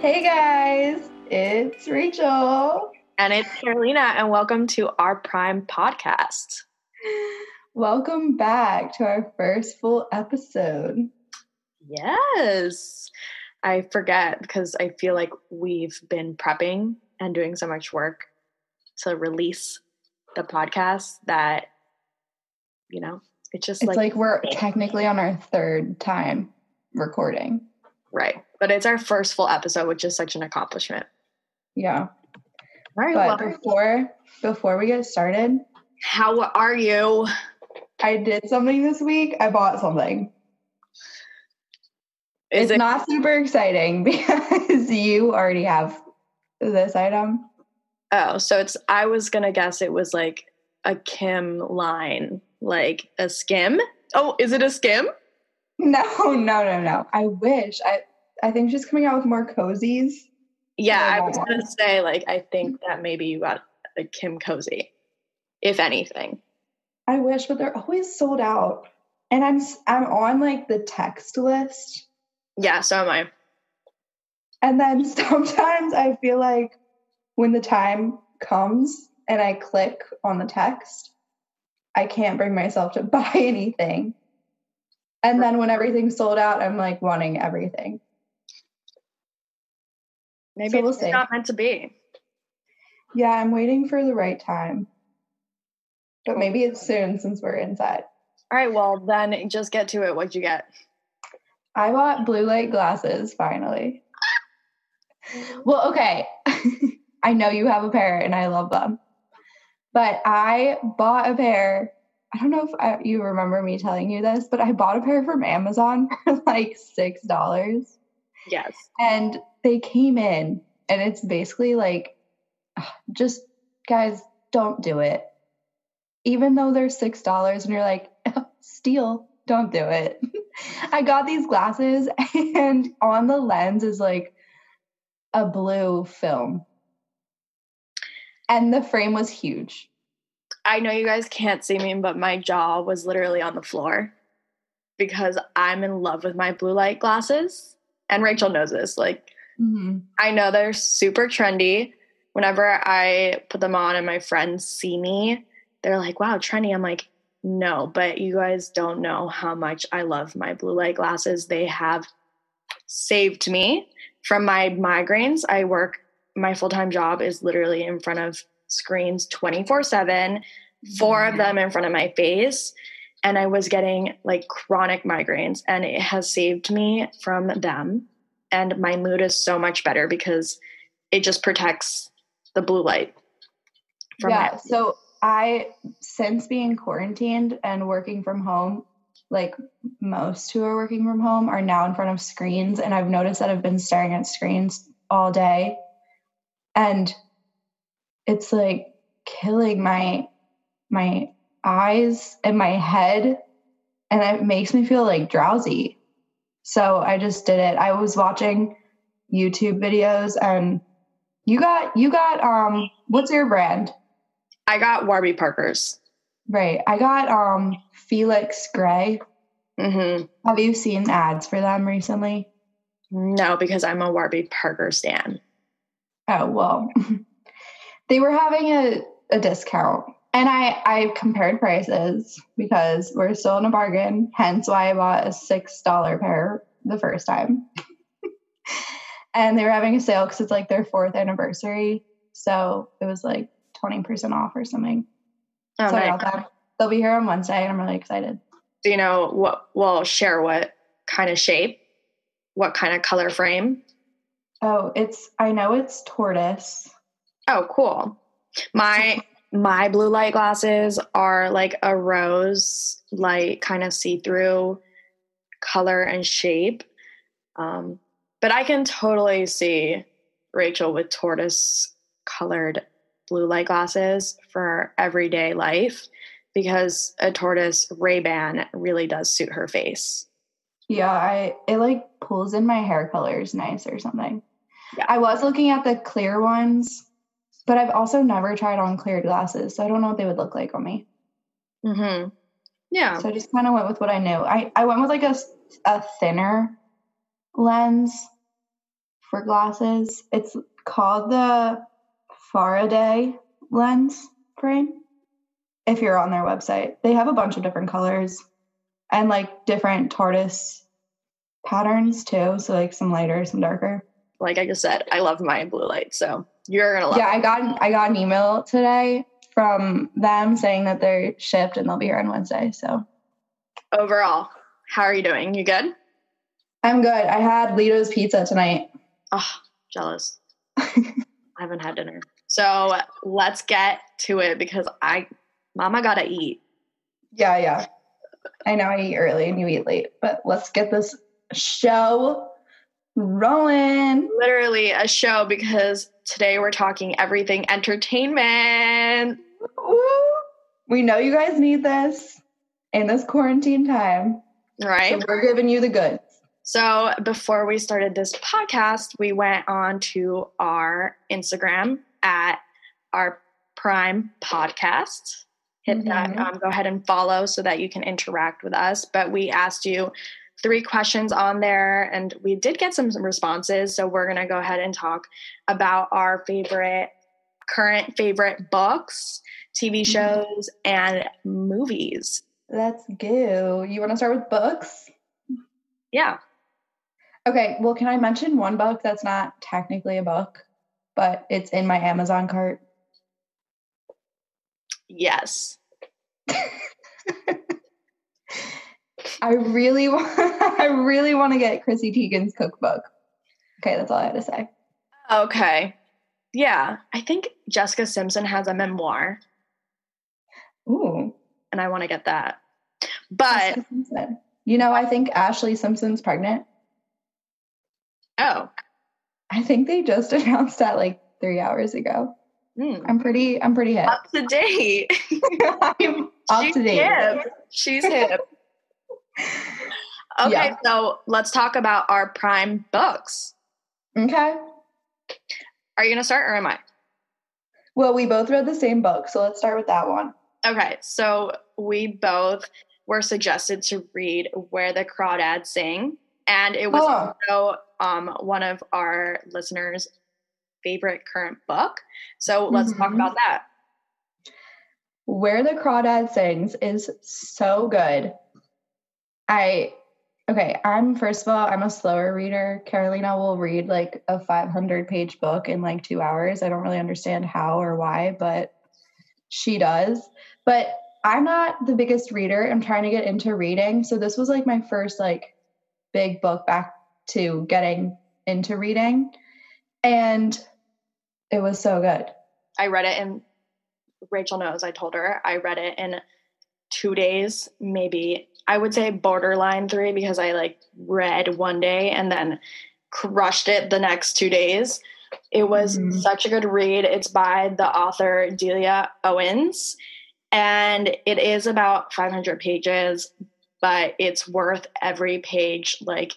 Hey guys, it's Rachel. And it's Carolina, and welcome to our Prime podcast. Welcome back to our first full episode. Yes. I forget because I feel like we've been prepping and doing so much work to release the podcast that, you know, it's just It's like, like, we're technically on our third time recording. right. But it's our first full episode, which is such an accomplishment. Yeah. All right. But well, before before we get started, how are you? I did something this week. I bought something. Is it's it not super exciting because you already have this item. Oh, so it's I was gonna guess it was like a Kim line, like a skim. Oh, is it a skim? No, no, no, no. I wish. I I think she's coming out with more cozies. Yeah, I was one. gonna say like I think that maybe you got a Kim cozy, if anything. I wish, but they're always sold out. And I'm I'm on like the text list, Yeah, so am I. and then sometimes I feel like when the time comes and I click on the text, I can't bring myself to buy anything. And then when everything's sold out, I'm like wanting everything. Maybe So we'll it's see. not meant to be. Yeah, I'm waiting for the right time. But maybe it's soon since we're inside. All right, well then just get to it. What'd you get? I bought blue light glasses finally. Well, okay. I know you have a pair and I love them. But I bought a pair. I don't know if I, you remember me telling you this, but I bought a pair from Amazon for like $6. Yes. And they came in and it's basically like just guys, don't do it. Even though they're $6 and you're like, steal, don't do it. I got these glasses and on the lens is like a blue film. And the frame was huge. I know you guys can't see me, but my jaw was literally on the floor because I'm in love with my blue light glasses. And Rachel knows this. Like Mm-hmm. I know they're super trendy. Whenever I put them on and my friends see me, they're like, wow, trendy. I'm like, no, but you guys don't know how much I love my blue light glasses. They have saved me from my migraines. I work, my full time job is literally in front of screens 24 7, four of them in front of my face. And I was getting like chronic migraines, and it has saved me from them and my mood is so much better because it just protects the blue light from yeah. it. So I, since being quarantined and working from home, like most who are working from home are now in front of screens. And I've noticed that I've been staring at screens all day. And it's like killing my my eyes and my head. And it makes me feel like drowsy. So I just did it. I was watching YouTube videos and you got you got um what's your brand? I got Warby Parker's. Right. I got um Felix Gray. hmm Have you seen ads for them recently? No, because I'm a Warby Parker stan. Oh well. they were having a, a discount. And I, I compared prices because we're still in a bargain, hence why I bought a six dollar pair the first time. and they were having a sale because it's like their fourth anniversary. So it was like 20% off or something. Oh, so nice. They'll be here on Wednesday and I'm really excited. Do you know what? Well, share what kind of shape, what kind of color frame. Oh, it's I know it's tortoise. Oh, cool. My my blue light glasses are like a rose light kind of see-through color and shape. Um, but I can totally see Rachel with tortoise colored blue light glasses for everyday life because a tortoise Ray-Ban really does suit her face. Yeah, I it like pulls in my hair colors nice or something. Yeah. I was looking at the clear ones, but I've also never tried on clear glasses, so I don't know what they would look like on me. Mm-hmm. Yeah. So I just kind of went with what I knew. I I went with like a, a thinner lens for glasses. It's called the Faraday lens frame. If you're on their website, they have a bunch of different colors and like different tortoise patterns too. So like some lighter, some darker. Like I just said, I love my blue light, so you're gonna love. Yeah, I got I got an email today from them saying that they're shipped and they'll be here on Wednesday. So overall, how are you doing? You good? I'm good. I had Lito's pizza tonight. Oh, jealous. I haven't had dinner. So let's get to it because I mama gotta eat. Yeah, yeah. I know I eat early and you eat late, but let's get this show rolling. Literally a show because today we're talking everything entertainment. We know you guys need this in this quarantine time. Right. So we're giving you the goods. So before we started this podcast, we went on to our Instagram at our Prime Podcast. Hit mm-hmm. that. Um, go ahead and follow so that you can interact with us. But we asked you three questions on there and we did get some, some responses. So we're going to go ahead and talk about our favorite, current favorite books, TV mm-hmm. shows, and movies. Let's go. You want to start with books? Yeah. Okay. Well, can I mention one book that's not technically a book, but it's in my Amazon cart? Yes. I really want I really want to get Chrissy Teigen's cookbook. Okay, that's all I had to say. Okay. Yeah, I think Jessica Simpson has a memoir. Ooh. And I want to get that. But you know, I think Ashley Simpson's pregnant. Oh. I think they just announced that like 3 hours ago. Mm. I'm pretty I'm pretty hip. Up to date. I'm up She's to date. Hip. She's hip. Okay, yeah. so let's talk about our prime books. Okay. Are you going to start or am I? Well, we both read the same book, so let's start with that one. Okay, so we both were suggested to read Where the Crawdads Sing, and it was oh. also um, one of our listeners' favorite current book. So let's mm-hmm. talk about that. Where the Crawdad Sings is so good. I okay, I'm first of all, I'm a slower reader. Carolina will read like a 500 page book in like 2 hours. I don't really understand how or why, but she does. But I'm not the biggest reader. I'm trying to get into reading. So this was like my first like big book back to getting into reading. And it was so good. I read it in Rachel knows I told her I read it in 2 days, maybe I would say borderline three because I like read one day and then crushed it the next two days. It was mm-hmm. such a good read. It's by the author Delia Owens, and it is about 500 pages, but it's worth every page. Like,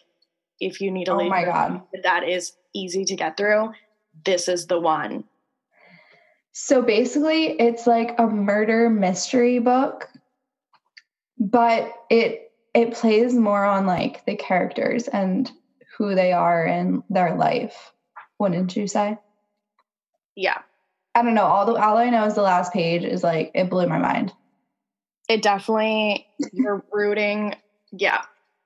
if you need a oh my god, that is easy to get through. This is the one. So basically, it's like a murder mystery book but it it plays more on like the characters and who they are in their life wouldn't you say? Yeah. I don't know. All the all i know is the last page is like it blew my mind. It definitely you're rooting yeah.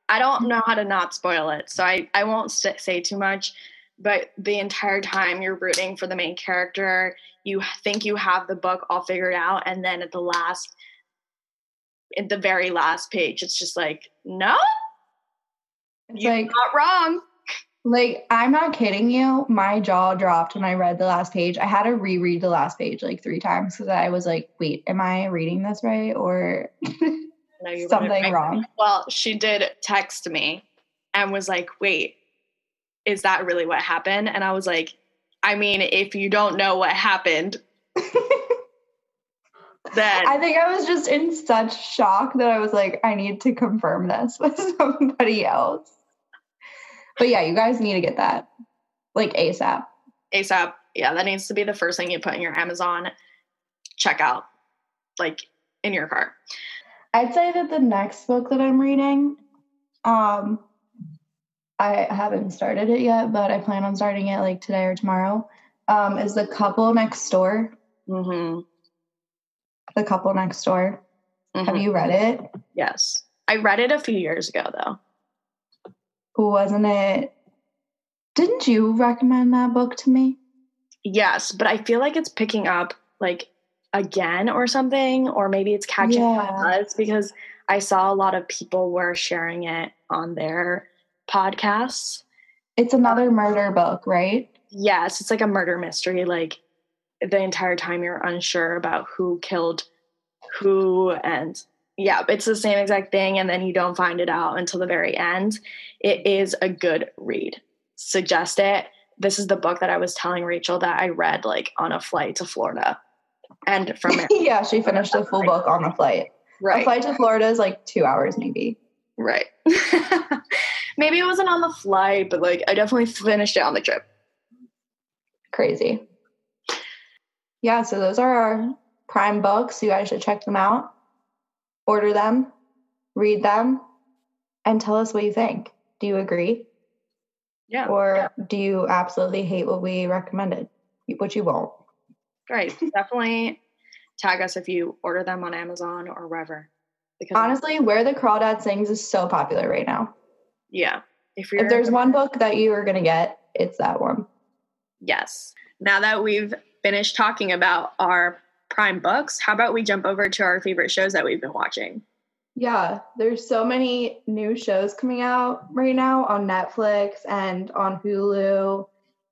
I don't know how to not spoil it so i i won't say too much but the entire time you're rooting for the main character you think you have the book all figured out and then at the last in the very last page, it's just like, no, it's you're like, not wrong. Like, I'm not kidding you. My jaw dropped when I read the last page. I had to reread the last page like three times because I was like, wait, am I reading this right or no, something wrong? Well, she did text me and was like, wait, is that really what happened? And I was like, I mean, if you don't know what happened, then I think I was just in such shock that I was like, I need to confirm this with somebody else. But yeah, you guys need to get that like ASAP. ASAP. Yeah, that needs to be the first thing you put in your Amazon checkout, like in your cart. I'd say that the next book that I'm reading, um, I haven't started it yet, but I plan on starting it like today or tomorrow. Um, is the couple next door? Mm-hmm. The couple next door. Mm-hmm. Have you read it? Yes, I read it a few years ago though. Who wasn't it? Didn't you recommend that book to me? Yes, but I feel like it's picking up like again or something, or maybe it's catching yeah. buzz because I saw a lot of people were sharing it on their podcasts. It's another murder book, right? Yes, it's like a murder mystery. Like the entire time you're unsure about who killed who and yeah, it's the same exact thing and then you don't find it out until the very end. It is a good read. Suggest it. This is the book that I was telling Rachel that I read like on a flight to Florida. And from it. yeah, she finished the full book on the flight. Right. A flight to Florida is like two hours maybe. Right. maybe it wasn't on the flight, but like I definitely finished it on the trip. Crazy. Yeah, so those are our prime books. You guys should check them out, order them, read them, and tell us what you think. Do you agree? Yeah. Or do you absolutely hate what we recommended, which you won't? Right. Definitely tag us if you order them on Amazon or wherever. Because honestly, Where the Crawdad Sings is so popular right now. Yeah. If, if there's one book that you are going to get, it's that one. Yes. Now that we've finished talking about our prime books, how about we jump over to our favorite shows that we've been watching? Yeah, there's so many new shows coming out right now on Netflix and on Hulu.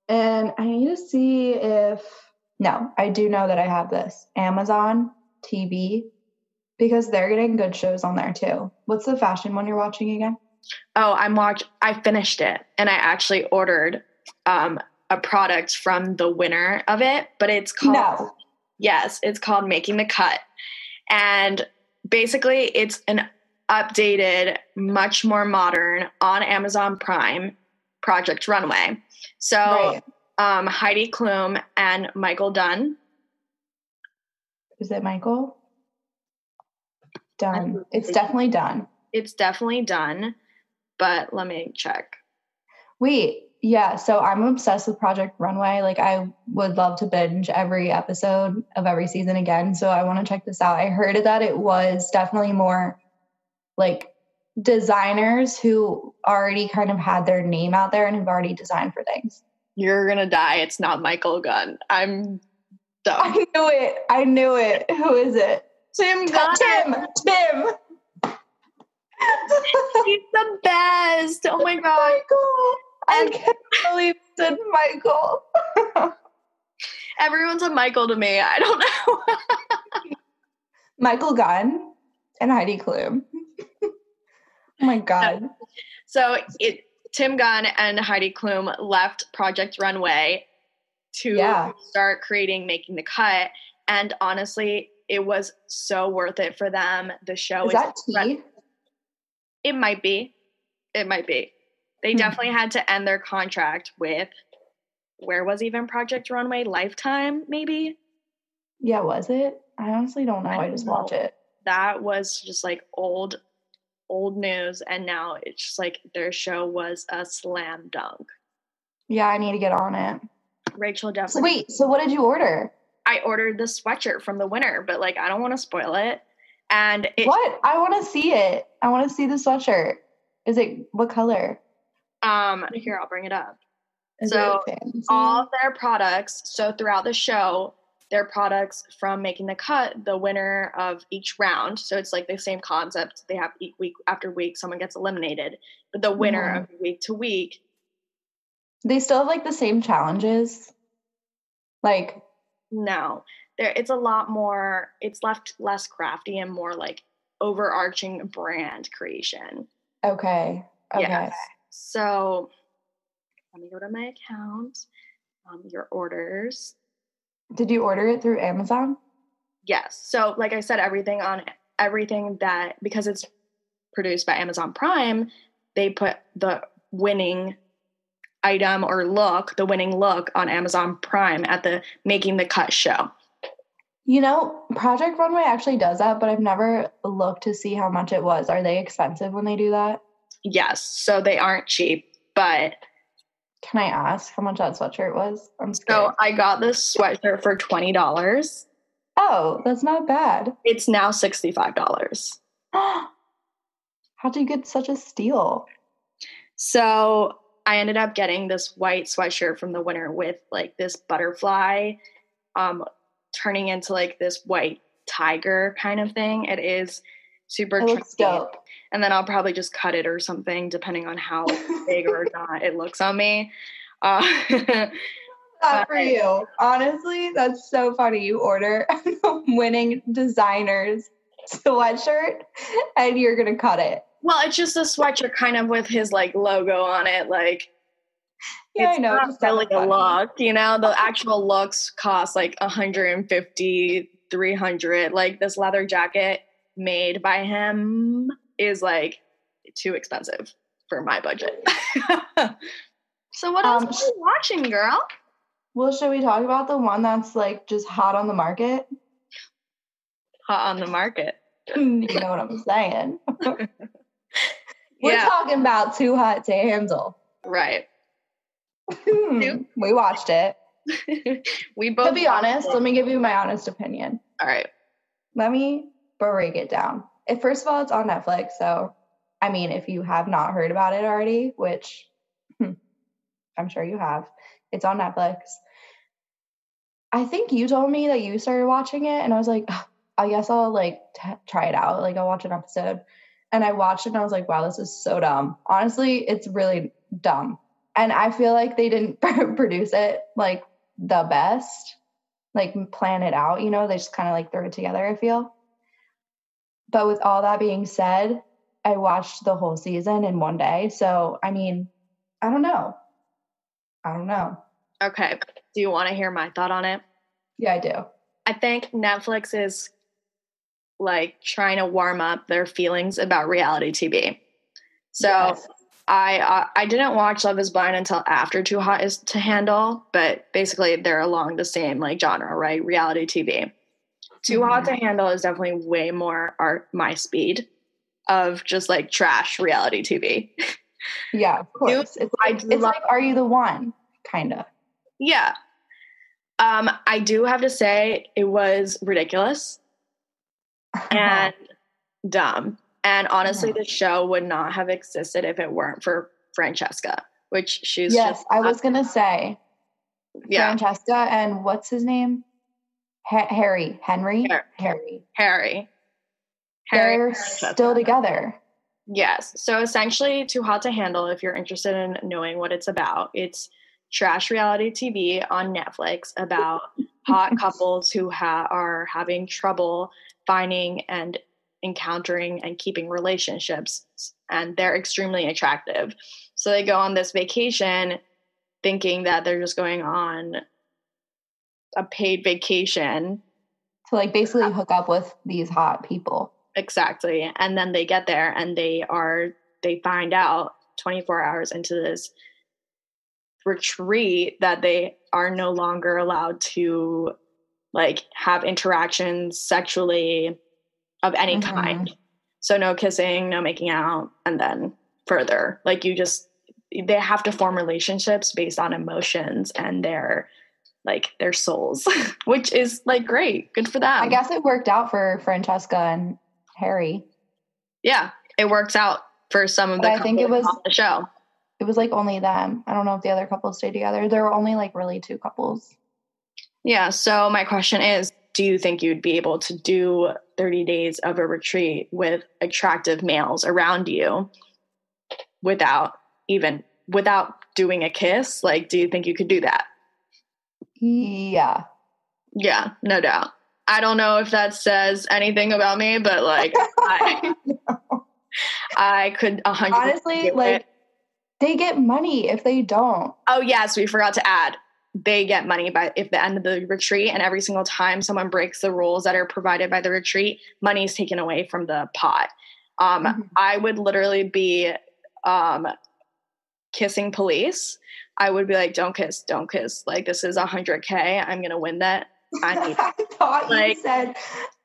And I need to see if no, I do know that I have this Amazon TV because they're getting good shows on there too. What's the fashion one you're watching again? Oh, I'm watch. I finished it, and I actually ordered um, a product from the winner of it, but it's called. No. Yes, it's called Making the Cut, and basically, it's an updated, much more modern on Amazon Prime Project Runway. So right um, Heidi Klum and Michael Dunn. Is it Michael? Done. It's definitely done. It's definitely done, but let me check. Wait, yeah. So I'm obsessed with Project Runway. Like, I would love to binge every episode of every season again. So I want to check this out. I heard that it was definitely more like designers who already kind of had their name out there and have already designed for things you're gonna die. It's not Michael Gunn. I'm dumb. I knew it. I knew it. Who is it? Tim Gunn. Tim. Tim. He's the best. Oh my oh god. Michael. I can't believe said Michael. Everyone's a Michael to me. I don't know. Michael Gunn and Heidi Klum. oh my god. So it Tim Gunn and Heidi Klum left Project Runway to yeah. start creating Making the Cut. And honestly, it was so worth it for them. The show is, is that tea? It might be. It might be. They hmm. definitely had to end their contract with where was even Project Runway? Lifetime, maybe? Yeah, was it? I honestly don't know. I, I just know. watch it. That was just like old old news and now it's just like their show was a slam dunk. Yeah, I need to get on it. Rachel definitely. So wait, so what did you order? I ordered the sweatshirt from the winner, but like I don't want to spoil it. And it, what? I want to see it. I want to see the sweatshirt. Is it what color? Um, here I'll bring it up. Is so all their products. So throughout the show, their products from making the cut the winner of each round. So it's like the same concept. They have week after week, someone gets eliminated, but the winner mm-hmm. of week to week. They still have like the same challenges. Like no, there it's a lot more. It's left less crafty and more like overarching brand creation. Okay. Okay. Yes. So let me go to my account. Um, your orders. Did you order it through Amazon? Yes. So, like I said, everything on everything that because it's produced by Amazon Prime, they put the winning item or look, the winning look on Amazon Prime at the Making the Cut show. You know, Project Runway actually does that, but I've never looked to see how much it was. Are they expensive when they do that? Yes. So they aren't cheap. but can I ask how much that sweatshirt was? I'm scared. So I got this sweatshirt for twenty dollars. Oh, that's not bad. It's now sixty five dollars. How'd you get such a steal? So I ended up getting this white sweatshirt from the winter with like this butterfly um turning into like this white tiger kind of thing. It is super it trendy. And then I'll probably just cut it or something depending on how big or not it looks on me. Uh, not for you. Honestly, that's so funny. You order winning designers sweatshirt and you're gonna cut it. Well, it's just a sweatshirt kind of with his like logo on it, like yeah, it's I know. Not really a look, you know. The actual looks cost like 150, 300. Like this leather jacket made by him is like too expensive for my budget. so what else um, are you watching, girl? Well, should we talk about the one that's like just hot on the market? Hot on the market. you know what I'm saying. We're yeah. talking about too hot to handle. Right. we watched it. we both. To be honest, it. let me give you my honest opinion. All right. Let me break it down. If, first of all, it's on Netflix. So, I mean, if you have not heard about it already, which hmm, I'm sure you have, it's on Netflix. I think you told me that you started watching it, and I was like, I guess I'll like t- try it out. Like, I'll watch an episode. And I watched it and I was like, wow, this is so dumb. Honestly, it's really dumb. And I feel like they didn't produce it like the best, like plan it out, you know, they just kind of like threw it together, I feel. But with all that being said, I watched the whole season in one day. So, I mean, I don't know. I don't know. Okay. Do you want to hear my thought on it? Yeah, I do. I think Netflix is like trying to warm up their feelings about reality TV. So yes. I uh, I didn't watch Love Is Blind until after Too Hot is to Handle, but basically they're along the same like genre, right? Reality TV. Too mm-hmm. Hot to Handle is definitely way more art my speed of just like trash reality TV. Yeah, of course. it's like, it's like Are You the One? Kind of. Yeah. Um, I do have to say it was ridiculous and dumb. And honestly, the show would not have existed if it weren't for Francesca, which she's yes. I was gonna say, yeah, Francesca and what's his name? Ha- Harry, Henry, Harry, Harry. Harry. They're still together. Yes. So essentially, Too Hot to Handle. If you're interested in knowing what it's about, it's trash reality TV on Netflix about hot couples who ha- are having trouble finding and encountering and keeping relationships and they're extremely attractive so they go on this vacation thinking that they're just going on a paid vacation to like basically hook up with these hot people exactly and then they get there and they are they find out 24 hours into this retreat that they are no longer allowed to like have interactions sexually of any mm-hmm. kind. So no kissing, no making out, and then further. Like you just they have to form relationships based on emotions and their like their souls, which is like great. Good for them. I guess it worked out for Francesca and Harry. Yeah, it works out for some of the I think it was on the show. It was like only them. I don't know if the other couples stayed together. There were only like really two couples. Yeah. So my question is do you think you'd be able to do 30 days of a retreat with attractive males around you without even without doing a kiss? Like, do you think you could do that? Yeah. Yeah, no doubt. I don't know if that says anything about me, but like I, no. I could hundred honestly like it. they get money if they don't. Oh yes, we forgot to add they get money by if the end of the retreat and every single time someone breaks the rules that are provided by the retreat money is taken away from the pot um, mm-hmm. i would literally be um, kissing police i would be like don't kiss don't kiss like this is 100k i'm gonna win that i, need I thought like, you said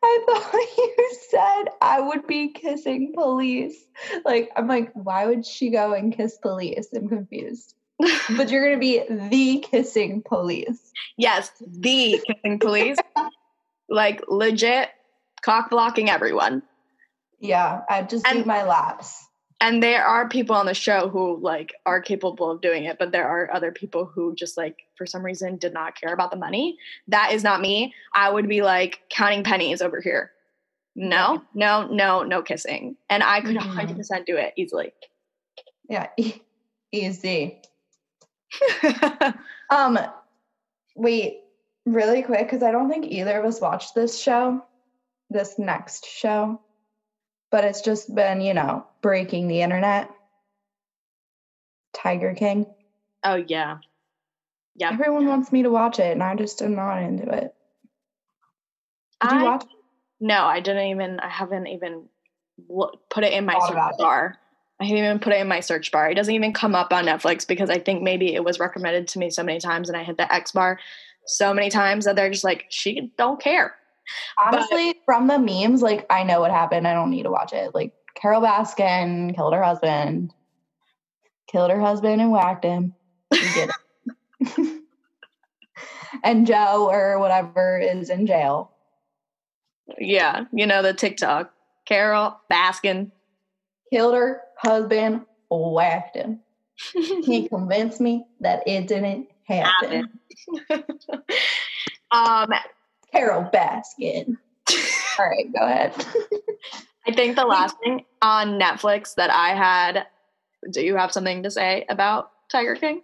I thought you said I would be kissing police. Like, I'm like, why would she go and kiss police? I'm confused. but you're going to be the kissing police. Yes, the kissing police. like, legit cock blocking everyone. Yeah, I just and, do my laps. And there are people on the show who like are capable of doing it, but there are other people who just like for some reason did not care about the money. That is not me. I would be like counting pennies over here. No, no, no, no kissing. And I could 100% mm-hmm. do it easily. Yeah, e- easy. um wait, really quick cuz I don't think either of us watched this show, this next show but it's just been, you know, breaking the internet. Tiger King. Oh yeah. Yeah. Everyone wants me to watch it and I just am not into it. Did I, you watch it? No, I didn't even I haven't even put it in my search bar. I haven't even put it in my search bar. It doesn't even come up on Netflix because I think maybe it was recommended to me so many times and I hit the X bar so many times that they're just like, she don't care. Honestly, but, from the memes, like I know what happened. I don't need to watch it. Like Carole Baskin killed her husband, killed her husband and whacked him. and Joe or whatever is in jail. Yeah, you know the TikTok. Carole Baskin killed her husband, whacked him. he convinced me that it didn't happen. um, Carole Baskin. All right, go ahead. I think the last thing on Netflix that I had. Do you have something to say about Tiger King?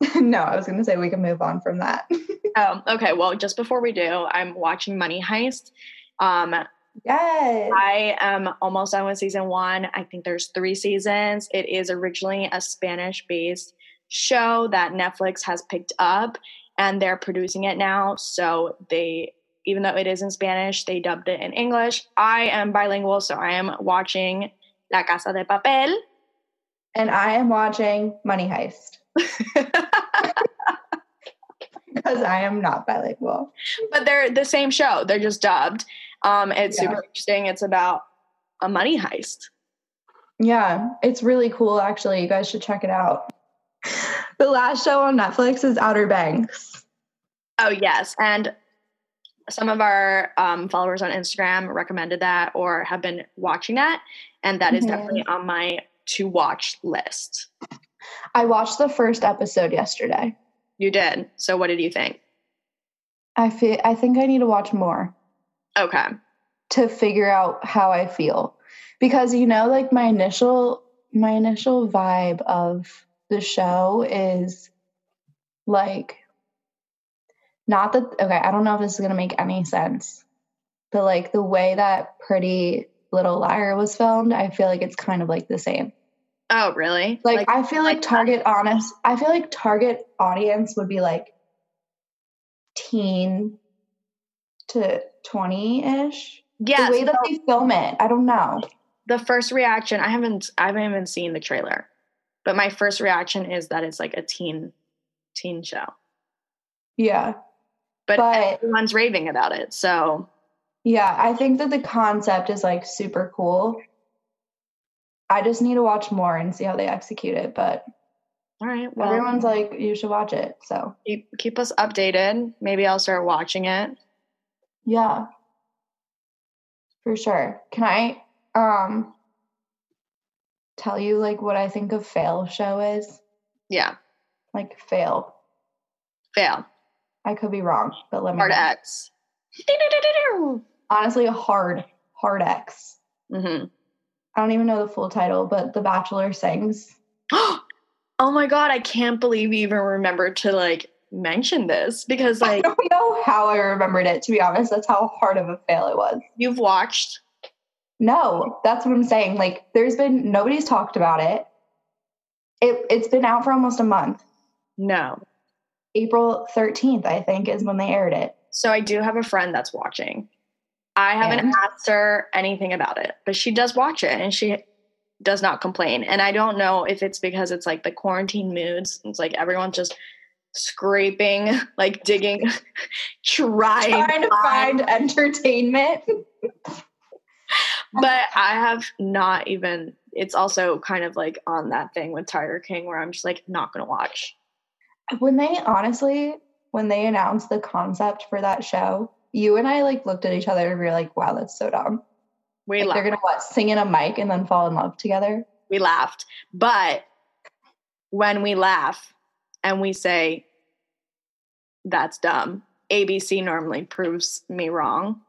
no, I was going to say we can move on from that. oh, okay. Well, just before we do, I'm watching Money Heist. Um, yes. I am almost done with season one. I think there's three seasons. It is originally a Spanish based show that Netflix has picked up and they're producing it now. So they, even though it is in Spanish, they dubbed it in English. I am bilingual, so I am watching La Casa de Papel. And I am watching Money Heist. because I am not bilingual. But they're the same show. They're just dubbed. Um, it's yeah. super interesting. It's about a money heist. Yeah, it's really cool actually. You guys should check it out. The last show on Netflix is Outer Banks. Oh yes, and some of our um, followers on Instagram recommended that or have been watching that, and that is mm-hmm. definitely on my to watch list. I watched the first episode yesterday. You did. So what did you think? I feel I think I need to watch more. Okay. To figure out how I feel. Because you know like my initial my initial vibe of the show is like not that okay, I don't know if this is going to make any sense. But like the way that Pretty Little Liar was filmed, I feel like it's kind of like the same. Oh, really? Like, like I feel like, like Target honest, I feel like Target audience would be like teen to 20-ish. Yeah. The way that they film it, I don't know. The first reaction, I haven't I haven't even seen the trailer. But my first reaction is that it's like a teen teen show. Yeah. But, but everyone's raving about it. So yeah, I think that the concept is like super cool. I just need to watch more and see how they execute it. But all right, well, everyone's like, you should watch it. So keep keep us updated. Maybe I'll start watching it. Yeah, for sure. Can I um tell you like what I think a fail show is? Yeah. Like fail. Fail. I could be wrong, but let me hard know. X. Honestly, a hard, hard X. Mm-hmm. I don't even know the full title, but The Bachelor sings. oh my god, I can't believe you even remembered to like mention this because like I don't know how I remembered it to be honest. That's how hard of a fail it was. You've watched no, that's what I'm saying. Like, there's been nobody's talked about it. It it's been out for almost a month. No. April 13th, I think, is when they aired it. So I do have a friend that's watching. I haven't and? asked her anything about it, but she does watch it and she does not complain. And I don't know if it's because it's like the quarantine moods. It's like everyone's just scraping, like digging, trying, trying to find entertainment. but I have not even. It's also kind of like on that thing with Tiger King where I'm just like not gonna watch. When they honestly, when they announced the concept for that show, you and I like looked at each other and we were like, "Wow, that's so dumb." We like, they're gonna what sing in a mic and then fall in love together. We laughed, but when we laugh and we say that's dumb, ABC normally proves me wrong,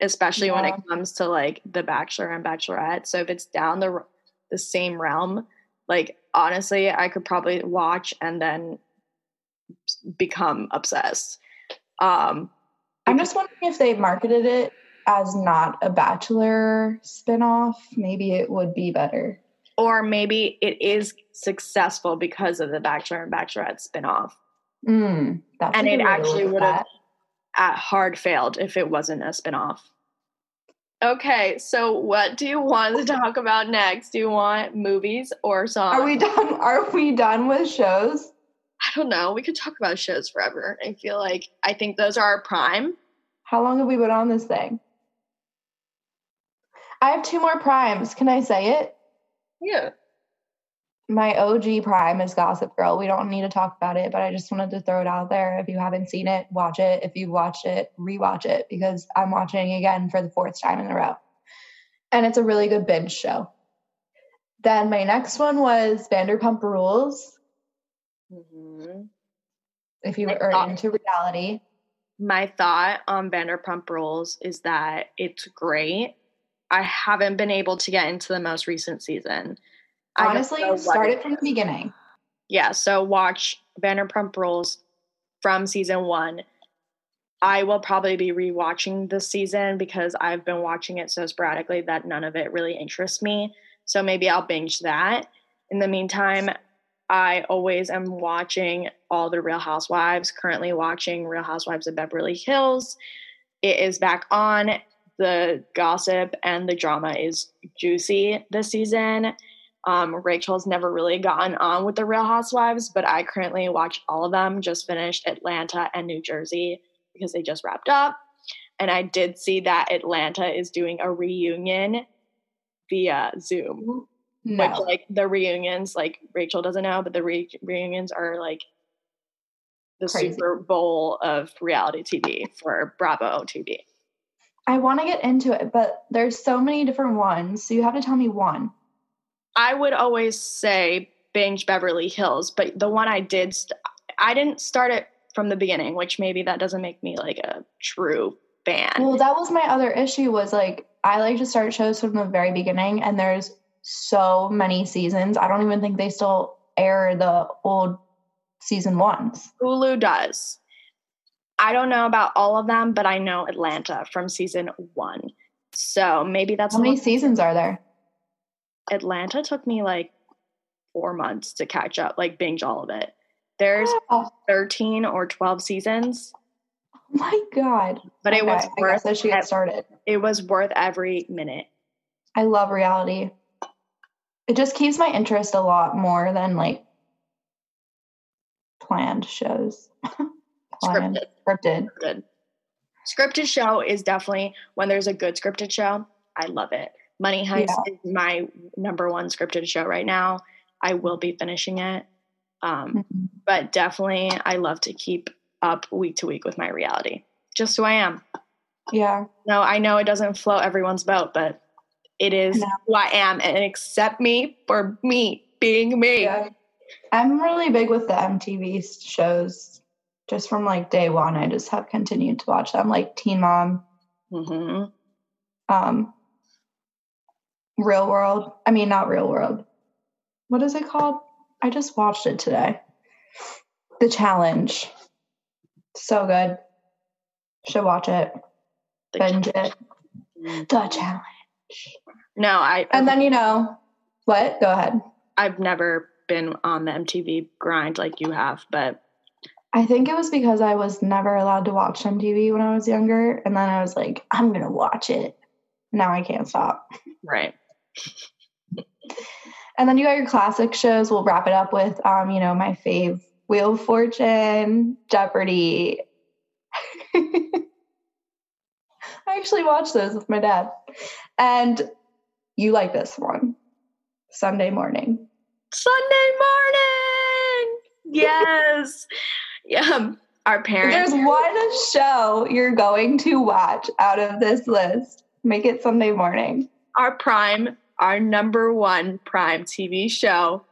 especially yeah. when it comes to like The Bachelor and Bachelorette. So if it's down the the same realm, like honestly, I could probably watch and then become obsessed. Um, I'm just wondering if they marketed it as not a Bachelor spinoff, maybe it would be better. Or maybe it is successful because of the Bachelor and Bachelorette spinoff. Mm, and it actually would have at hard failed if it wasn't a spinoff. Okay, so what do you want to talk about next? Do you want movies or songs? Are we done? Are we done with shows? I don't know. We could talk about shows forever. I feel like I think those are our prime. How long have we been on this thing? I have two more primes. Can I say it? Yeah. My OG prime is Gossip Girl. We don't need to talk about it, but I just wanted to throw it out there. If you haven't seen it, watch it. If you've watched it, rewatch it because I'm watching again for the fourth time in a row. And it's a really good binge show. Then my next one was Vanderpump Rules. Mm-hmm. If you are into reality. My thought on Vanderpump Rules is that it's great I haven't been able to get into the most recent season. Honestly, start it from the beginning. Yeah, so watch Vanderpump Rules from season one. I will probably be rewatching this season because I've been watching it so sporadically that none of it really interests me. So maybe I'll binge that. In the meantime, I always am watching all the Real Housewives, currently watching Real Housewives of Beverly Hills. It is back on the gossip and the drama is juicy this season. Um, Rachel's never really gotten on with the Real Housewives, but I currently watch all of them. Just finished Atlanta and New Jersey because they just wrapped up. And I did see that Atlanta is doing a reunion via Zoom. No. Which, like, the reunions, like, Rachel doesn't know, but the re- reunions are like the Crazy. Super Bowl of reality TV for Bravo TV. I want to get into it, but there's so many different ones. So you have to tell me one. I would always say binge Beverly Hills, but the one I did, st- I didn't start it from the beginning, which maybe that doesn't make me like a true fan. Well, that was my other issue was like I like to start shows from the very beginning, and there's so many seasons. I don't even think they still air the old season ones. Hulu does. I don't know about all of them, but I know Atlanta from season one. So maybe that's how many seasons are there? Atlanta took me like four months to catch up, like binge all of it. There's oh. 13 or 12 seasons. Oh my god. But okay. it was worth I she started. It was worth every minute. I love reality. It just keeps my interest a lot more than like planned shows. Scripted. Scripted. Good. Scripted show is definitely when there's a good scripted show. I love it. Money Heist yeah. is my number one scripted show right now. I will be finishing it. Um, mm-hmm. But definitely, I love to keep up week to week with my reality. Just who I am. Yeah. No, I know it doesn't float everyone's boat, but it is who I am, and accept me for me being me. Yeah. I'm really big with the MTV shows just from like day one, I just have continued to watch them, like Teen Mom, mm-hmm. um, Real World. I mean, not Real World. What is it called? I just watched it today. The Challenge. So good. Should watch it. The Binge challenge. it. The Challenge. No, I. And then, you know, what? Go ahead. I've never been on the MTV grind like you have, but I think it was because I was never allowed to watch MTV when I was younger. And then I was like, I'm going to watch it. Now I can't stop. Right. And then you got your classic shows. We'll wrap it up with, um, you know, my fave Wheel of Fortune, Jeopardy. I actually watched those with my dad. And you like this one Sunday morning. Sunday morning! Yes. yeah. Our parents. There's one show you're going to watch out of this list. Make it Sunday morning. Our prime, our number one prime TV show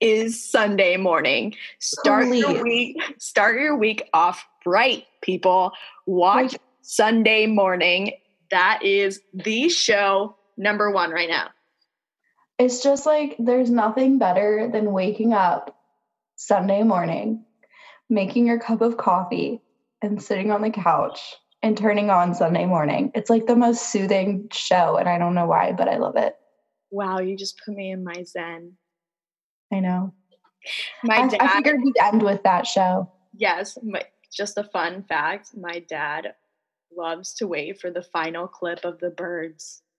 is Sunday morning. Start Please. your week. Start your week off bright, people. Watch Sunday morning. That is the show number one right now. It's just like there's nothing better than waking up Sunday morning, making your cup of coffee, and sitting on the couch and turning on Sunday morning. It's like the most soothing show, and I don't know why, but I love it. Wow, you just put me in my zen. I know. My I, dad. I figured we'd end with that show. Yes, my, just a fun fact. My dad loves to wait for the final clip of the birds.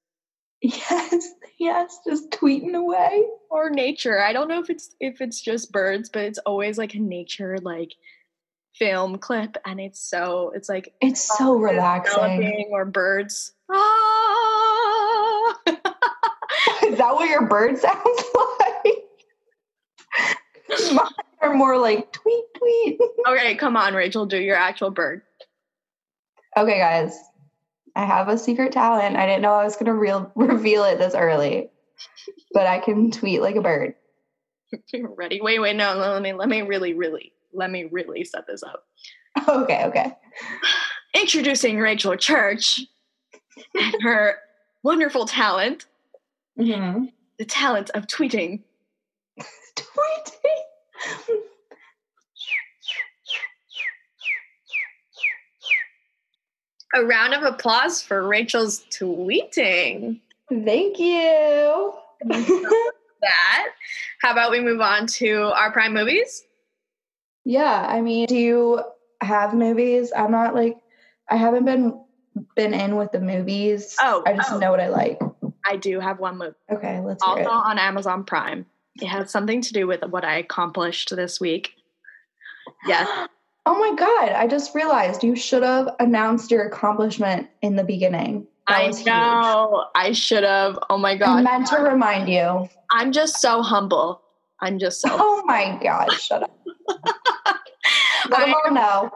Yes, yes, just tweeting away. Or nature. I don't know if it's if it's just birds, but it's always like a nature like film clip and it's so it's like it's so relaxing. or birds. Ah! is that what your bird sounds like? Mine are more like tweet tweet. Okay come on rachael do your actual bird. Okay guys. I have a secret talent. I didn't know i was going to real reveal it this early but i can tweet like a bird. Ready? Wait wait no let me let me really really let me really set this up okay okay introducing rachael church and her wonderful talent mm-hmm. the talent of tweeting tweeting a round of applause for Rachael's tweeting. Thank you. that. How about we move on to our prime movies? Yeah, I mean, do you have movies? I'm not like I haven't been been in with the movies. Oh, I just oh. know what I like. I do have one movie. Okay, let's also on Amazon Prime. It has something to do with what I accomplished this week. Yes. oh my god! I just realized you should have announced your accomplishment in the beginning. That I know. Huge. I should have. Oh my god! I meant to remind you. I'm just so humble. I'm just so. Oh my god! Shut up. All know.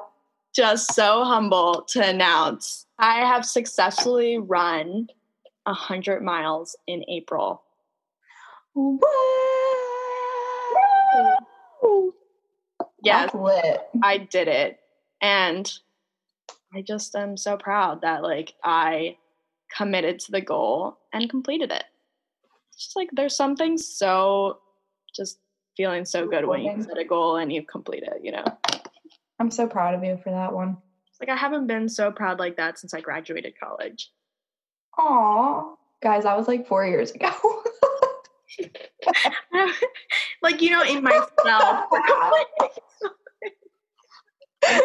Just so humble to announce I have successfully run 100 miles in April. Woo! Yes, I did it. And I just am so proud that like I committed to the goal and completed it. It's just like there's something so just feeling so good when you set a goal and you complete it, you know. I'm so proud of you for that one. Like I haven't been so proud like that since I graduated college. Aw. Guys, that was like four years ago. like, you know, in myself. I've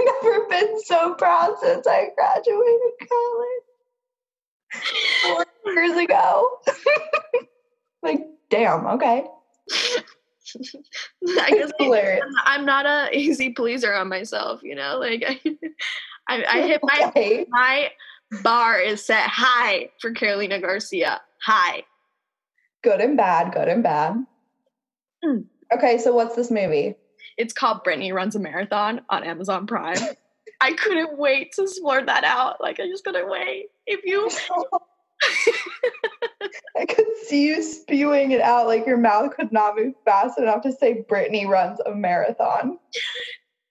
never been so proud since I graduated college. Four years ago. like, damn, okay. I guess I, I'm not a easy pleaser on myself, you know. Like I, I, I hit my okay. my bar is set high for Carolina Garcia. High. Good and bad. Good and bad. Mm. Okay, so what's this movie? It's called Brittany Runs a Marathon on Amazon Prime. I couldn't wait to splurt that out. Like I just couldn't wait. If you I could see you spewing it out like your mouth could not move fast enough to say Brittany runs a marathon.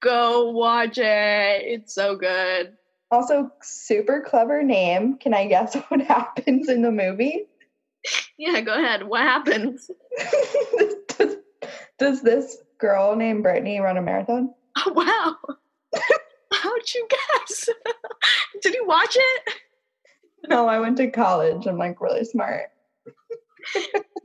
Go watch it. It's so good. Also, super clever name. Can I guess what happens in the movie? Yeah, go ahead. What happens? does, does this girl named Brittany run a marathon? Oh, wow. How'd you guess? Did you watch it? No, I went to college. I'm like really smart.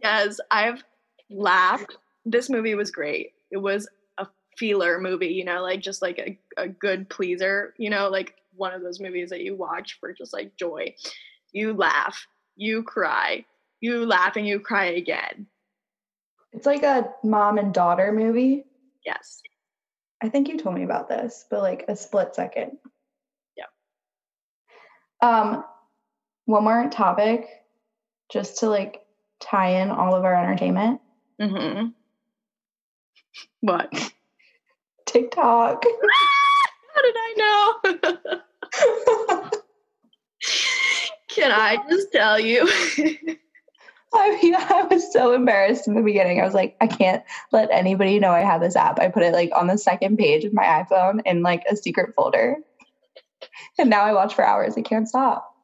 Yes, I've laughed. This movie was great. It was a feeler movie, you know, like just like a, a good pleaser, you know, like one of those movies that you watch for just like joy. You laugh, you cry, you laugh and you cry again. It's like a mom and daughter movie. Yes. I think you told me about this, but like a split second. Yeah. Um, one more topic, just to like tie in all of our entertainment. Mm-hmm. What? TikTok. How did I know? Can I just tell you? I mean, I was so embarrassed in the beginning. I was like, I can't let anybody know I have this app. I put it like on the second page of my iPhone in like a secret folder. And now I watch for hours. I can't stop.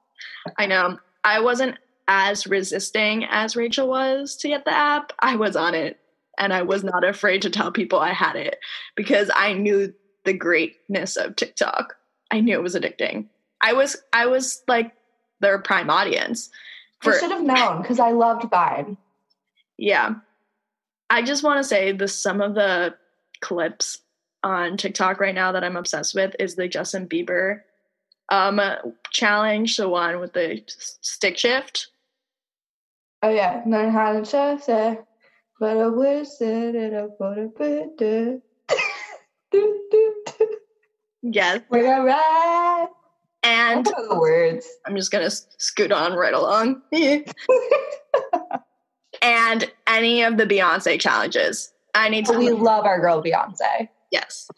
I know. I wasn't as resisting as Rachael was to get the app. I was on it and I was not afraid to tell people I had it because I knew the greatness of TikTok. I knew it was addicting. I was I was like their prime audience. For, I should have known because I loved Vine. Yeah. I just want to say the some of the clips on TikTok right now that I'm obsessed with is the Justin Bieber um challenge, the one with the stick shift. Oh yeah, learn how to shift it, but I wish that it up for a bit. Yes. We're alright. And the words. I'm just gonna scoot on right along. and any of the Beyonce challenges. I need to. We love our girl Beyonce. Yes.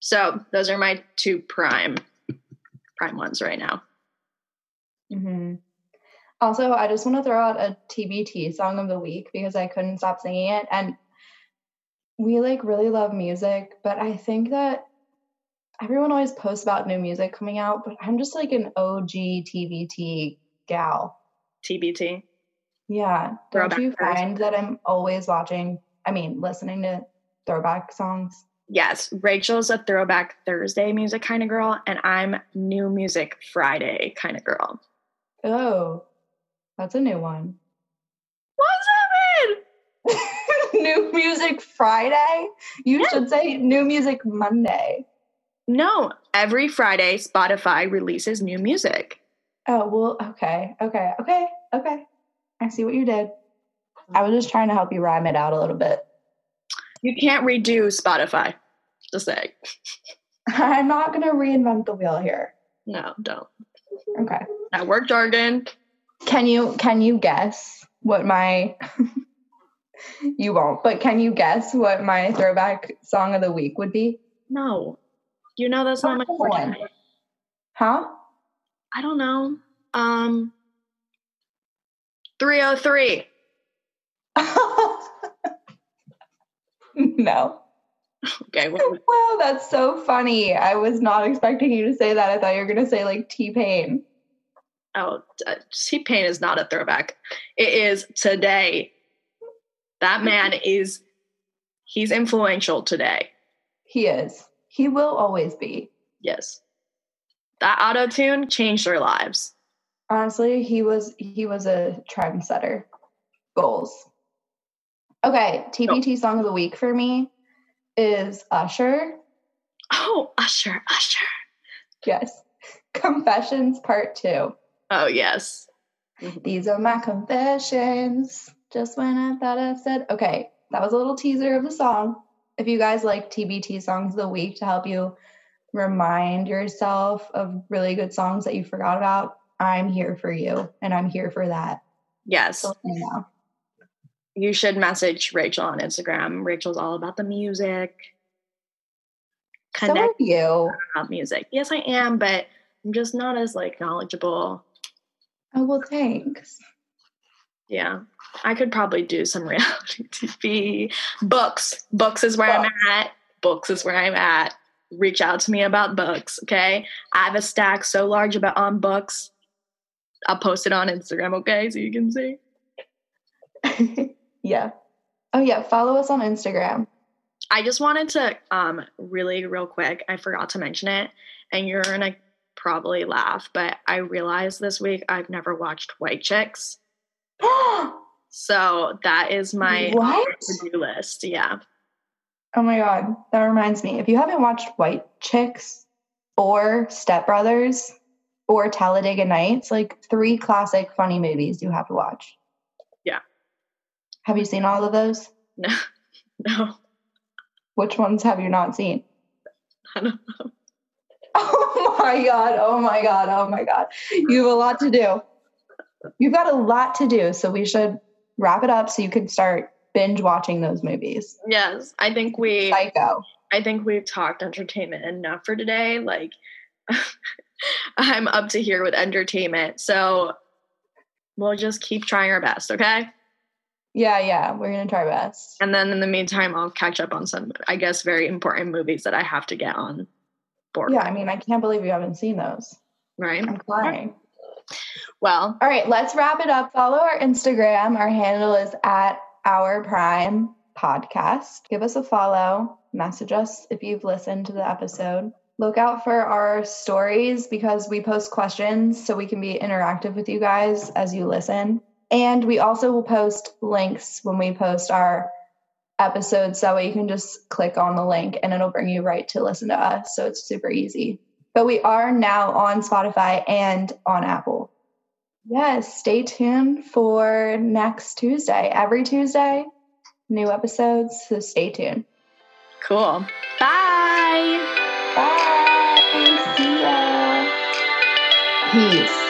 So those are my two prime prime ones right now. Mm-hmm. Also, I just want to throw out a TBT song of the week because I couldn't stop singing it, and we like really love music, but I think that everyone always posts about new music coming out, but I'm just like an OG TBT gal. TBT. Yeah. Don't Throwback you find that I'm always watching, I mean, listening to throwback songs? Yes. Rachael's a throwback Thursday music kind of girl, and I'm new music Friday kind of girl. Oh, that's a new one. What's that mean? new music Friday? You yeah. should say new music Monday. No, every Friday Spotify releases new music. Oh, well, okay. Okay. Okay. Okay. I see what you did. I was just trying to help you rhyme it out a little bit. You can't redo Spotify. Just say. I'm not going to reinvent the wheel here. No, don't. Okay. Network jargon. Can you can you guess what my you won't, but can you guess what my throwback song of the week would be? No. You know that's not my one. Huh? I don't know. Um 303. no. Okay. Well, wow, that's so funny. I was not expecting you to say that. I thought you were going to say like T Pain. Oh, uh, T Pain is not a throwback. It is today. That man is, he's influential today. He is. He will always be. Yes. That auto tune changed their lives. Honestly, he was he was a trendsetter. Goals. Okay, TBT nope. song of the week for me is Usher. Oh, Usher, Usher. Yes. Confessions Part 2. Oh, yes. Mm-hmm. These are my confessions. Just when I thought I said, okay, that was a little teaser of the song if you guys like TBT songs of the week to help you remind yourself of really good songs that you forgot about, I'm here for you and I'm here for that. Yes. So, you, you should message Rachael on Instagram. Rachael's all about the music. Connect so you about music. Yes, I am, but I'm just not as like knowledgeable. Oh well, thanks. Yeah. I could probably do some reality TV. Books. Books is where books. I'm at. Books is where I'm at. Reach out to me about books, okay? I have a stack so large about on books. I'll post it on Instagram, okay? So you can see. yeah. Oh yeah, follow us on Instagram. I just wanted to um really real quick, I forgot to mention it, and you're gonna probably laugh, but I realized this week I've never watched White Chicks. so that is my to-do list. Yeah. Oh my god, that reminds me. If you haven't watched White Chicks or Step Brothers or Talladega Nights, like three classic funny movies you have to watch. Yeah. Have you seen all of those? No. No. Which ones have you not seen? I don't know. Oh my god! Oh my god! Oh my god! You have a lot to do. You've got a lot to do, so we should wrap it up so you can start binge watching those movies. Yes, I think we. Psycho. I think we've talked entertainment enough for today. Like, I'm up to here with entertainment, so we'll just keep trying our best. Okay. Yeah, yeah, we're gonna try our best. And then in the meantime, I'll catch up on some, I guess, very important movies that I have to get on board. Yeah, I mean, I can't believe you haven't seen those. Right. I'm crying. Well, all right, let's wrap it up. Follow our Instagram. Our handle is at our prime podcast. Give us a follow. Message us if you've listened to the episode. Look out for our stories because we post questions so we can be interactive with you guys as you listen. And we also will post links when we post our episodes. So you can just click on the link and it'll bring you right to listen to us. So it's super easy. But we are now on Spotify and on Apple. Yes, stay tuned for next Tuesday. Every Tuesday, new episodes. So stay tuned. Cool. Bye. Bye. See ya. Peace.